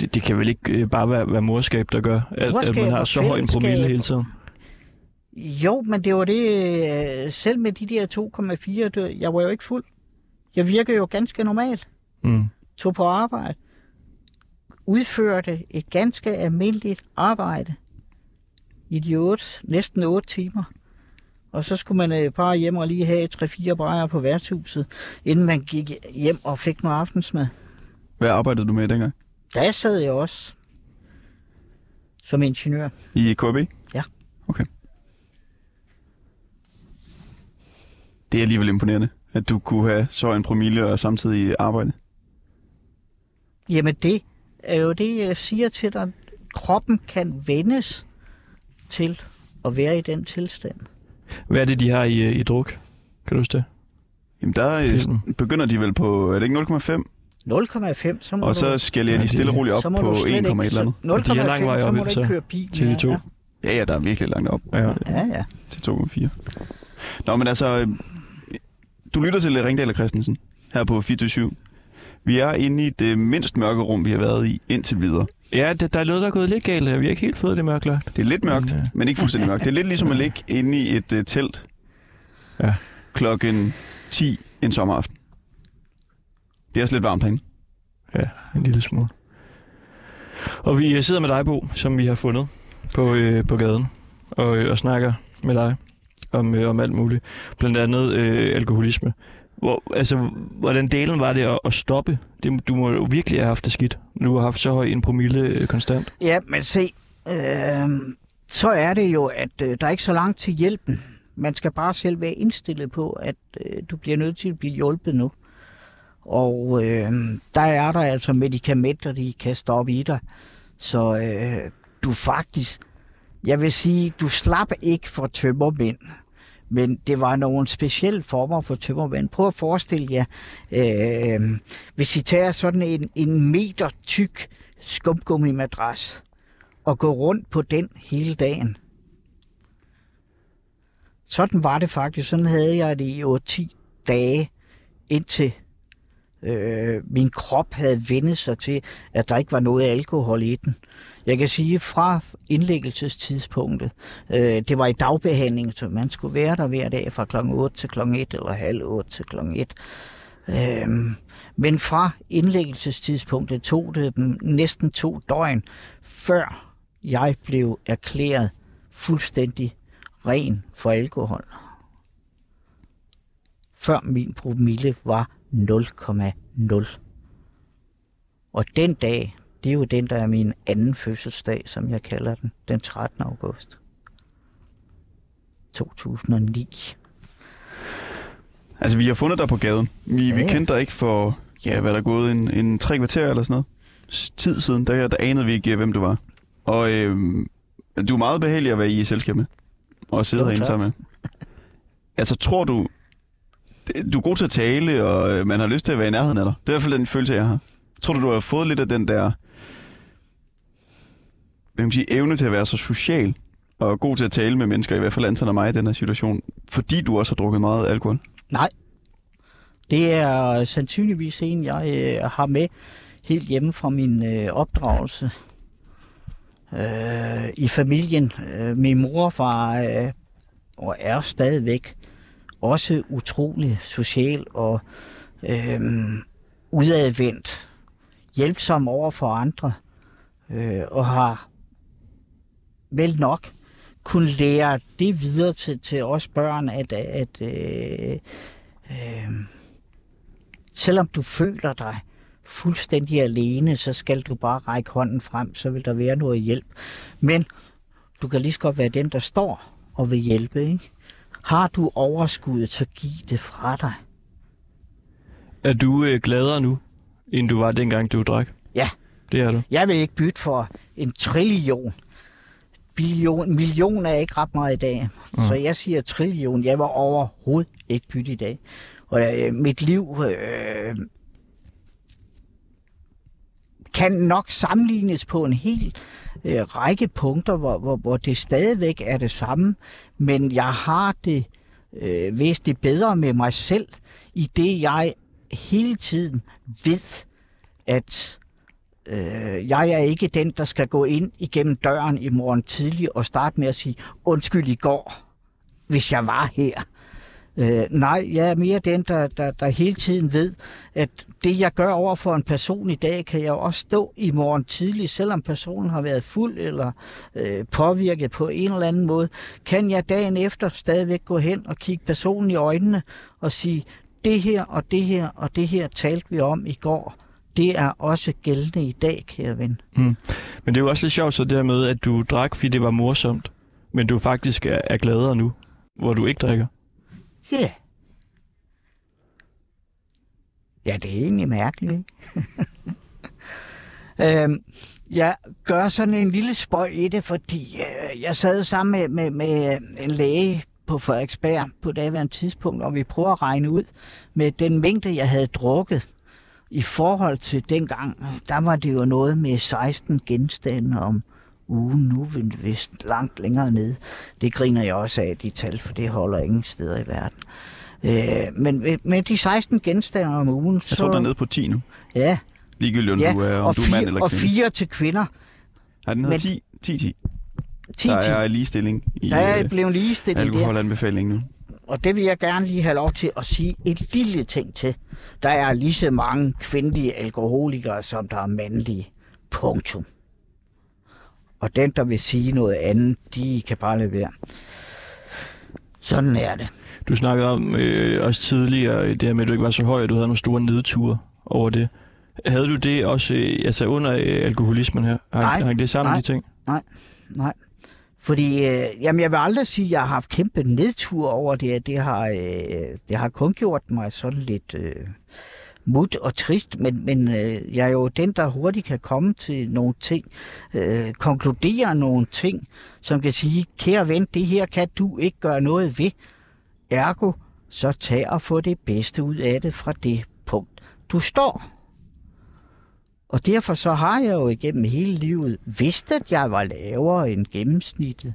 Det, det kan vel ikke øh, bare være, være morskab, der gør, at, at man har så høj en promille hele tiden? Jo, men det var det, øh, selv med de der 2,4, det- jeg var jo ikke fuld. Jeg virkede jo ganske normalt. Mm. Tog på arbejde. Udførte et ganske almindeligt arbejde. I de 8, næsten 8 timer. Og så skulle man øh, bare hjem og lige have 3-4 brejer på værtshuset, inden man gik hjem og fik noget aftensmad. Hvad arbejdede du med dengang? Der sad jeg også som ingeniør. I KB? Ja. Okay. Det er alligevel imponerende, at du kunne have så en promille og samtidig arbejde. Jamen det er jo det, jeg siger til dig. Kroppen kan vendes til at være i den tilstand. Hvad er det, de har i, øh, i druk? Kan du huske det? Jamen der øh, Filmen. begynder de vel på, er det ikke 0,5? 0,5, så må Og du, så skalerer Ja, de stille og roligt op så på du 1, slet et ikke, eller andet. så 0,5, De er lang vej så op må du til- ikke køre bil. til de to. Ja, ja, der er virkelig langt op Ja. Ja, ja. til 2,4. Nå, men altså, øh, du lytter til Ringdal og Christensen her på 24 Vi er inde i det mindst mørke rum, vi har været i indtil videre. Ja, det, der er noget, der er gået lidt galt. Vi har ikke helt fået det mørklagt. Det er lidt mørkt, Ja. men ikke fuldstændig mørkt. Det er lidt ligesom at ligge inde i et uh, telt Ja. klokken 10 en sommeraften. Det er også lidt varmt herinde. Ja, en lille smule. Og vi øh, sidder med dig, Bo, som vi har fundet på, øh, på gaden, og, øh, og snakker med dig om, øh, om alt muligt. Blandt andet øh, alkoholisme. Hvor, altså, hvordan delen var det at, at stoppe? Det, du må jo virkelig have haft det skidt. Du har haft så høj en promille øh, konstant. ja, men se, øh, så er det jo, at øh, der er ikke så langt til hjælpen. Man skal bare selv være indstillet på, at øh, du bliver nødt til at blive hjulpet nu. Og øh, der er der altså medicamenter, de kan stoppe i dig. Så øh, du faktisk, jeg vil sige, du slap ikke for tømmermænd. Men det var nogle specielle former for tømmermænd. Prøv at forestille jer, øh, hvis I tager sådan en, en meter tyk skumgummimadras og går rundt på den hele dagen. Sådan var det faktisk. Sådan havde jeg det i 8-10 dage, indtil øh, min krop havde vendt sig til, at der ikke var noget alkohol i den. Jeg kan sige, fra indlæggelsestidspunktet, øh, det var i dagbehandling, så man skulle være der hver dag fra kl. 8 til kl. 1 eller halv 8 til kl. 1. Øh, men fra indlæggelsestidspunktet tog det dem næsten to døgn, før jeg blev erklæret fuldstændig ren for alkohol. Før min promille var 0,0. Og den dag, det er jo den, der er min anden fødselsdag, som jeg kalder den, den 13. august 2009. Altså, vi har fundet dig på gaden. Vi, ja. vi kendte dig ikke for, ja, hvad er der er gået, en, en tre kvarter eller sådan noget. Tid siden, der, der anede vi ikke, hvem du var. Og øhm, du er meget behagelig at være i selskab med. Og sidde herinde sammen med. Altså, tror du... Du er god til at tale, og øh, man har lyst til at være i nærheden af dig. Det er i hvert fald den følelse, jeg har. Tror du, du har fået lidt af den der... Hvad kan man sige, evne til at være så social, og god til at tale med mennesker, i hvert fald antallet mig i den her situation, fordi du også har drukket meget alkohol? Nej. Det er sandsynligvis en, jeg øh, har med helt hjemme fra min øh, opdragelse øh, i familien. Øh, min mor var øh, og er stadigvæk også utrolig social og øh, udadvendt, hjælpsom over for andre øh, og har vel nok kunne lære det videre til, til os børn, at, at øh, øh, selvom du føler dig fuldstændig alene, så skal du bare række hånden frem, så vil der være noget hjælp. Men du kan lige så godt være den, der står og vil hjælpe. Ikke? Har du overskuddet, så giv det fra dig. Er du øh, gladere nu, end du var dengang, du drak? Ja. Det er du. Jeg vil ikke bytte for en trillion. Billion, million er ikke ret meget i dag. Mm. Så jeg siger trillion. Jeg var overhovedet ikke bytte i dag. Og øh, mit liv øh, kan nok sammenlignes på en hel øh, række punkter, hvor, hvor, hvor det stadigvæk er det samme. Men jeg har det øh, væsentligt bedre med mig selv, i det jeg hele tiden ved, at Øh, jeg er ikke den, der skal gå ind igennem døren i morgen tidlig og starte med at sige undskyld i går, hvis jeg var her. Øh, nej, jeg er mere den, der, der, der hele tiden ved, at det, jeg gør over for en person i dag, kan jeg også stå i morgen tidlig, selvom personen har været fuld eller øh, påvirket på en eller anden måde. Kan jeg dagen efter stadigvæk gå hen og kigge personen i øjnene og sige, det her og det her og det her talte vi om i går. Det er også gældende i dag, kære ven. Mm. Men det er jo også lidt sjovt så dermed, at du drak, fordi det var morsomt, men du faktisk er, er gladere nu, hvor du ikke drikker. Ja. Ja, det er egentlig mærkeligt, ikke? øhm, jeg gør sådan en lille spøj i det, fordi øh, jeg sad sammen med, med, med øh, en læge på Frederiksberg på daværende tidspunkt, og vi prøver at regne ud med den mængde, jeg havde drukket i forhold til dengang. Der var det jo noget med 16 genstande om ugen. Nu er vi vist langt længere nede. Det griner jeg også af, de tal, for det holder ingen steder i verden. Øh, men med, de 16 genstande om ugen, Jeg så... tror, der er nede på 10 nu. Ja, Ligegyldigt, om ja du er, om og, du er mand eller og kvinde. fire til kvinder. Nej, den hedder men- 10, 10, 10. 10 Der er ligestilling i Der er øh, blevet ligestillet der. alkoholanbefaling nu. Og det vil jeg gerne lige have lov til at sige et lille ting til. Der er lige så mange kvindelige alkoholikere, som der er mandlige. Punktum. Og den, der vil sige noget andet, de kan bare lade være. Sådan er det. Du snakkede om øh, også tidligere, øh, det her med, at du ikke var så høj, og du havde nogle store nedture over det. Havde du det også øh, altså under øh, alkoholismen her? Hang, Nej, hang det sammen, nej. de ting? Nej. Fordi, øh, jamen jeg vil aldrig sige, at jeg har haft kæmpe nedtur over det. Det har, øh, det har kun gjort mig sådan lidt øh, mut og trist, men, men øh, jeg er jo den, der hurtigt kan komme til nogle ting, øh, konkludere nogle ting, som kan sige, kære ven, det her kan du ikke gøre noget ved. Ergo, så tag og få det bedste ud af det fra det punkt, du står. Og derfor så har jeg jo igennem hele livet vidst, at jeg var lavere end gennemsnittet.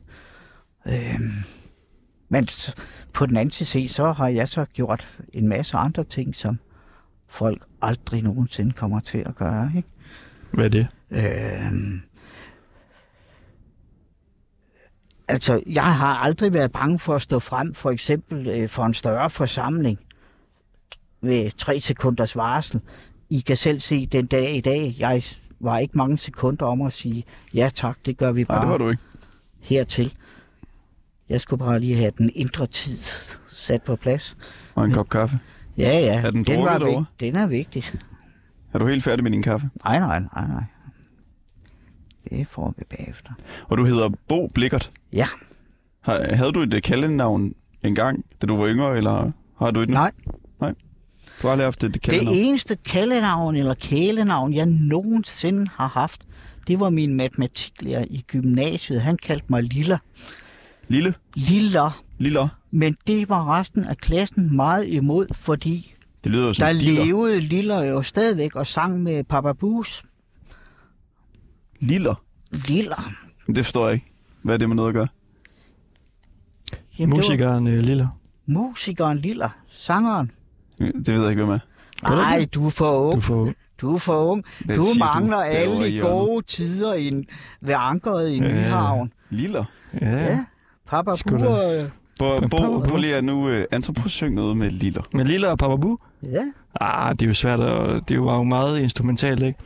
Øhm, men på den anden side, så har jeg så gjort en masse andre ting, som folk aldrig nogensinde kommer til at gøre. Ikke? Hvad er det? Øhm, altså, jeg har aldrig været bange for at stå frem, for eksempel øh, for en større forsamling ved tre sekunders varsel. I kan selv se den dag i dag, jeg var ikke mange sekunder om at sige, ja tak, det gør vi Nej, bare det var du ikke. hertil. Jeg skulle bare lige have den indre tid sat på plads. Og en kop kaffe. Ja, ja. Er den den, var derovre? vig- den er vigtig. Er du helt færdig med din kaffe? Nej, nej, nej, nej. Det får vi bagefter. Og du hedder Bo Blikkert. Ja. Har, havde du et øh, kaldenavn engang, da du var yngre, eller har du et nu? Nej, Du har aldrig haft et det kaldenavn? eneste kaldenavn eller kælenavn, jeg nogensinde har haft, det var min matematiklærer i gymnasiet. Han kaldte mig Lilla. Lille? Liller. Liller? Men det var resten af klassen meget imod, fordi Det lyder jo som der Liller. levede Liller jo stadigvæk og sang med Papa Bus. Liller? Liller. Det forstår jeg ikke. Hvad er det med noget at gøre? Jamen, det var Musikeren øh, Liller. Musikeren Liller. Sangeren. Det ved jeg ikke, hvem er. Gør du Nej, du er for ung. Du får... Du er for ung. Hvad Du mangler derovre alle i de gode tider i en, ved ankeret i. Nyhavn. Liller? Ja, Ja. ja. Papa. Bur. Prøv lige at nu... Uh, Anton, prøv at synge noget med Liller. Men Liller og Papa Bu? Ja. Ah, det er jo svært, og det var jo meget instrumentalt, ikke?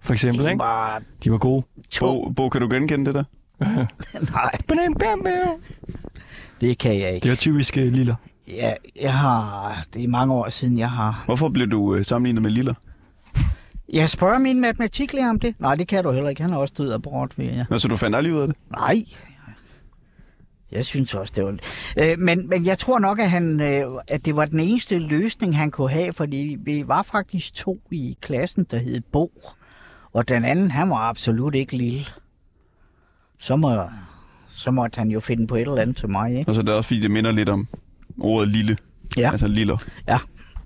For eksempel, De ikke? var De var gode. Bo, Bo, kan du genkende det der? Nej, det kan jeg ikke. Det var typisk øh, Liller. Ja, jeg har, det er mange år siden, jeg har... Hvorfor blev du uh, sammenlignet med Liller? Jeg spørger min matematiklærer om det. Nej, det kan du heller ikke. Han er også død af bort, ved jeg. Nå, så du fandt aldrig ud af det? Nej. Jeg synes også, det var... Øh, men, men jeg tror nok, at, han, øh, at det var den eneste løsning, han kunne have, fordi vi var faktisk to i klassen, der hed Bo. Og den anden, han var absolut ikke lille. Så, må, så måtte han jo finde på et eller andet til mig, ikke? Og så er det også, fordi det minder lidt om ordet lille. Ja. Altså Liller.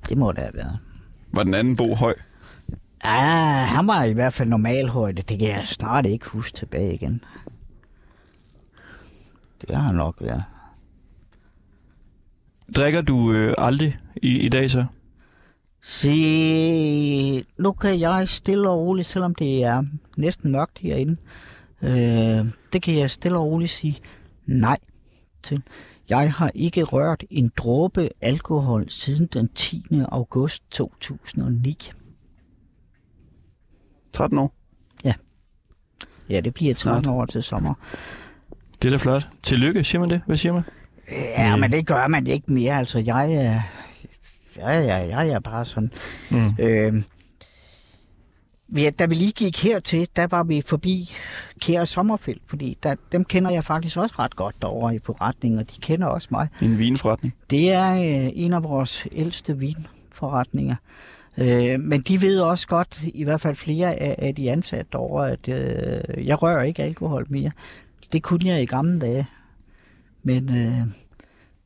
Det må det have været. Var den anden Bo høj? Ja, han var i hvert fald normalhøjde. Det kan jeg snart ikke huske tilbage igen. Det har han nok været. Drikker du øh, aldrig i, i dag så? Se, nu kan jeg stille og roligt, selvom det er næsten mørkt herinde, øh, det kan jeg stille og roligt sige nej til. Jeg har ikke rørt en dråbe alkohol siden den 10. august 2009. 13 år? Ja, det bliver 13 Snart. år til sommer. Det er da flot. Tillykke, siger man det? Hvad siger man? Ja, Mm. men det gør man ikke mere. Altså, jeg er, jeg, jeg, jeg er bare sådan... Mm. Øh, vi, da vi lige gik hertil, der var vi forbi Kære Sommerfelt, fordi der, dem kender jeg faktisk også ret godt derovre i forretningen, og de kender også mig. En vinforretning? Det er øh, en af vores ældste vinforretninger. Øh, men de ved også godt, i hvert fald flere af, af de ansatte derovre, at øh, jeg rører ikke alkohol mere. Det kunne jeg i gamle dage. Men øh,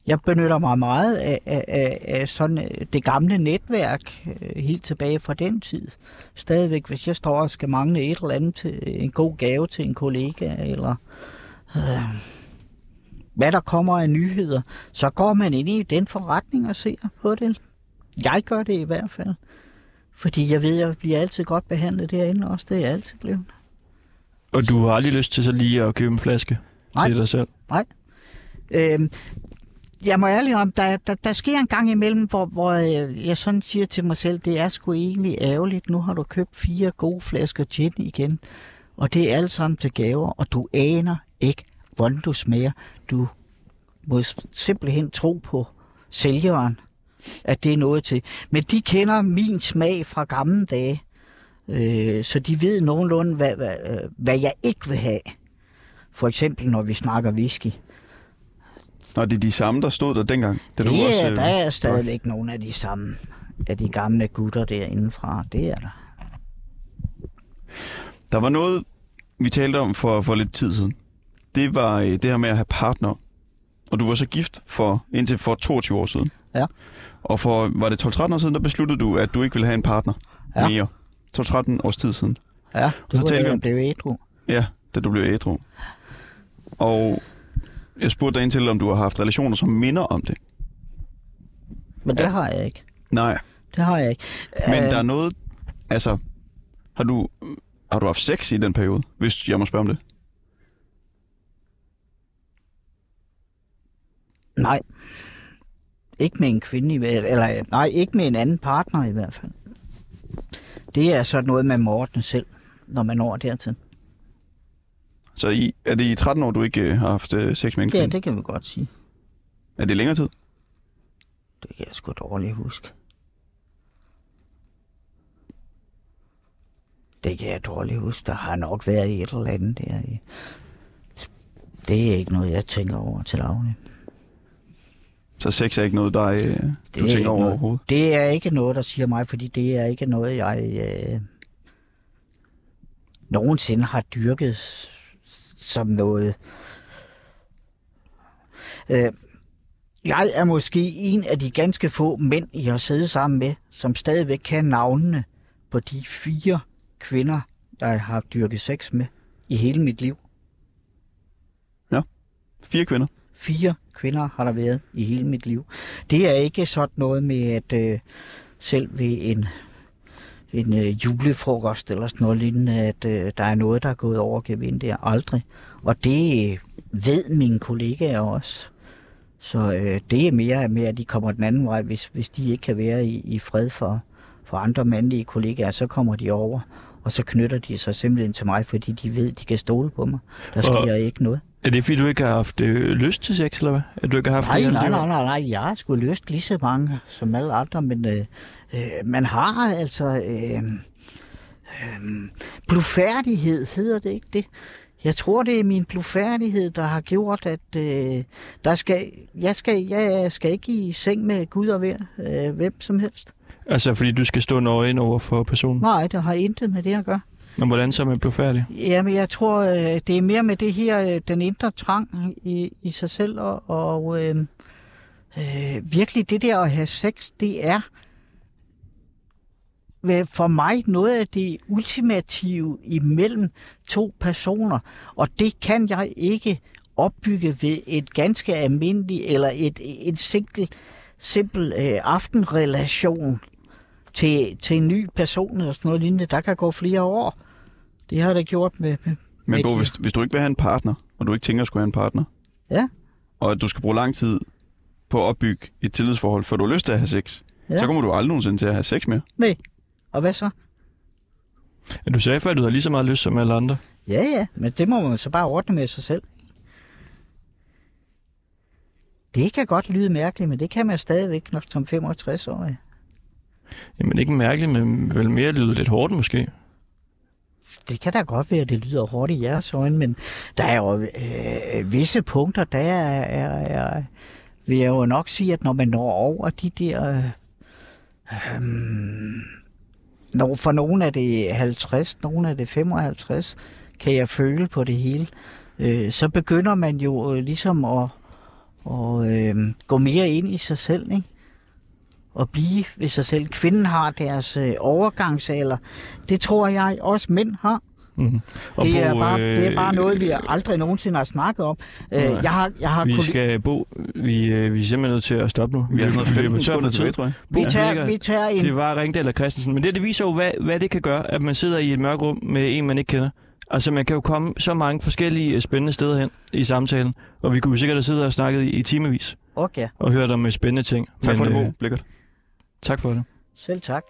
jeg benytter mig meget af, af, af, sådan øh, det gamle netværk øh, helt tilbage fra den tid. Stadigvæk, hvis jeg står og skal mangle et eller andet til øh, en god gave til en kollega, eller øh, hvad der kommer af nyheder, så går man ind i den forretning og ser på det. Jeg gør det i hvert fald. Fordi jeg ved, at jeg bliver altid godt behandlet derinde også. Det er jeg altid blevet. Og du har aldrig lyst til så lige at købe en flaske Nej. til dig selv? Øhm, jeg må ærligt om, der, der, der sker en gang imellem, hvor, hvor øh, jeg sådan siger til mig selv, det er sgu egentlig ærgerligt. Nu har du købt fire gode flasker gin igen, og det er alt sammen til gaver, og du aner ikke, hvordan du smager. Du må simpelthen tro på sælgeren, at det er noget til. Men de kender min smag fra gamle dage, øh, så de ved nogenlunde, hvad, hvad, øh, hvad jeg ikke vil have. For eksempel, når vi snakker whisky. Nå, det er de samme, der stod der dengang. Det også, er, øh, der er stadigvæk nogle af de samme af de gamle gutter derindefra. Det er der. Der var noget, vi talte om for, for lidt tid siden. Det var øh, det her med at have partner. Og du var så gift for indtil for 22 år siden. Ja. Og for, var det 12-13 år siden, der besluttede du, at du ikke ville have en partner Ja. mere. 12-13 års tid siden. Ja, så det var talte det, vi blev ædru. Ja, da du blev ædru. Og jeg spurgte dig ind til, om du har haft relationer, som minder om det. Men det Ja. har jeg ikke. Nej, Det har jeg ikke. men Øh, der er noget... Altså, har du, har du haft sex i den periode, hvis jeg må spørge om det? Nej. Ikke med en kvinde, i hvert- eller nej, ikke med en anden partner i hvert fald. Det er så noget med Morten selv, når man når dertil. Så i, er det i 13 år, du ikke øh, har haft øh, sex med en Ja, kvinde? det kan vi godt sige. Er det længere tid? Det kan jeg sgu dårligt huske. Det kan jeg dårligt huske. Der har nok været et eller andet der. Det er ikke noget, jeg tænker over til daglig. Så sex er ikke noget, der øh, du er tænker over noget. overhovedet? Det er ikke noget, der siger mig, fordi det er ikke noget, jeg øh, nogensinde har dyrket som noget. Øh, jeg er måske en af de ganske få mænd, I har siddet sammen med, som stadigvæk kan navnene på de fire kvinder, jeg har dyrket sex med i hele mit liv. Fire kvinder. Fire kvinder har der været i hele mit liv. Det er ikke sådan noget med, at øh, selv ved en, en øh, julefrokost eller sådan noget lignende, at øh, der er noget, der er gået over gevind. Det er aldrig. Og det øh, ved mine kollegaer også. Så øh, det er mere med, at de kommer den anden vej. Hvis, hvis de ikke kan være i, i fred for, for andre mandlige kollegaer, så kommer de over. Og så knytter de sig simpelthen til mig, fordi de ved, de kan stole på mig. Der sker Og- ikke noget. Er det fordi, du ikke har haft øh, lyst til sex, eller hvad? At du ikke har haft Nej, det nej, nej, nej, nej. Jeg har sgu lyst lige så mange som alle andre, men øh, øh, man har altså... Øh, øh, blufærdighed, hedder det ikke det? Jeg tror, det er min blufærdighed, der har gjort, at øh, der skal, jeg, skal, jeg skal ikke i seng med Gud og hver, øh, hvem som helst. Altså, fordi du skal stå nøgen over for personen. Nej, det har intet med det at gøre. Men hvordan så man blev færdig? Jamen, jeg tror, øh, det er mere med det her, øh, den indre trang i, i sig selv, og, og øh, øh, virkelig det der at have sex, det er for mig noget af det ultimative imellem to personer, og det kan jeg ikke opbygge ved et ganske almindeligt, eller et, et simpel, simpel øh, aftenrelation til, til en ny person, eller sådan noget lignende. Der kan gå flere år. Det har det gjort med, med Men? Bo, hvis, hvis du ikke vil have en partner, og du ikke tænker at skulle have en partner, Ja. og at du skal bruge lang tid på at opbygge et tillidsforhold, for du har lyst til at have sex, Ja. så kommer du aldrig nogensinde til at have sex mere. Nej. Og hvad så? Du sagde før, at du havde lige så meget lyst som alle andre. Ja, ja, men det må man så bare ordne med sig selv. Det kan godt lyde mærkeligt, men det kan man stadigvæk nok som 65-årig. Jamen ikke mærkeligt, men vel mere lyder lidt hårdt måske. Det kan da godt være, at det lyder hårdt i jeres øjne, men der er jo øh, visse punkter, der er, er, er, vil jeg jo nok sige, at når man når over de der... Øh, øh, når, for nogen er det 50, nogen er det 55, kan jeg føle på det hele. Øh, så begynder man jo øh, ligesom at, at øh, gå mere ind i sig selv, ikke? Og blive ved sig selv. Kvinden har deres øh, overgangsalder. Det tror jeg også mænd har. Mm-hmm. Det er, bare, det er bare noget, vi aldrig nogensinde har snakket om. Øh, jeg har, jeg har Vi kolli- skal bo. Vi, øh, vi er simpelthen nødt til at stoppe nu. Vi har sådan noget løbet 15 tør for sekunder tid. tilbage, tror jeg. vi, Bo, tager, vi tager en... Det var Ringdal og Christensen. Men det, det viser jo, hvad, hvad det kan gøre, at man sidder i et mørkt rum med en, man ikke kender. Altså, man kan jo komme så mange forskellige øh, spændende steder hen i samtalen. Og vi kunne jo sikkert have siddet og snakket i, i timevis Okay, og hørt om øh, spændende ting. Tak for det, øh, Bo. Blikkert. Tak for det. selv tak.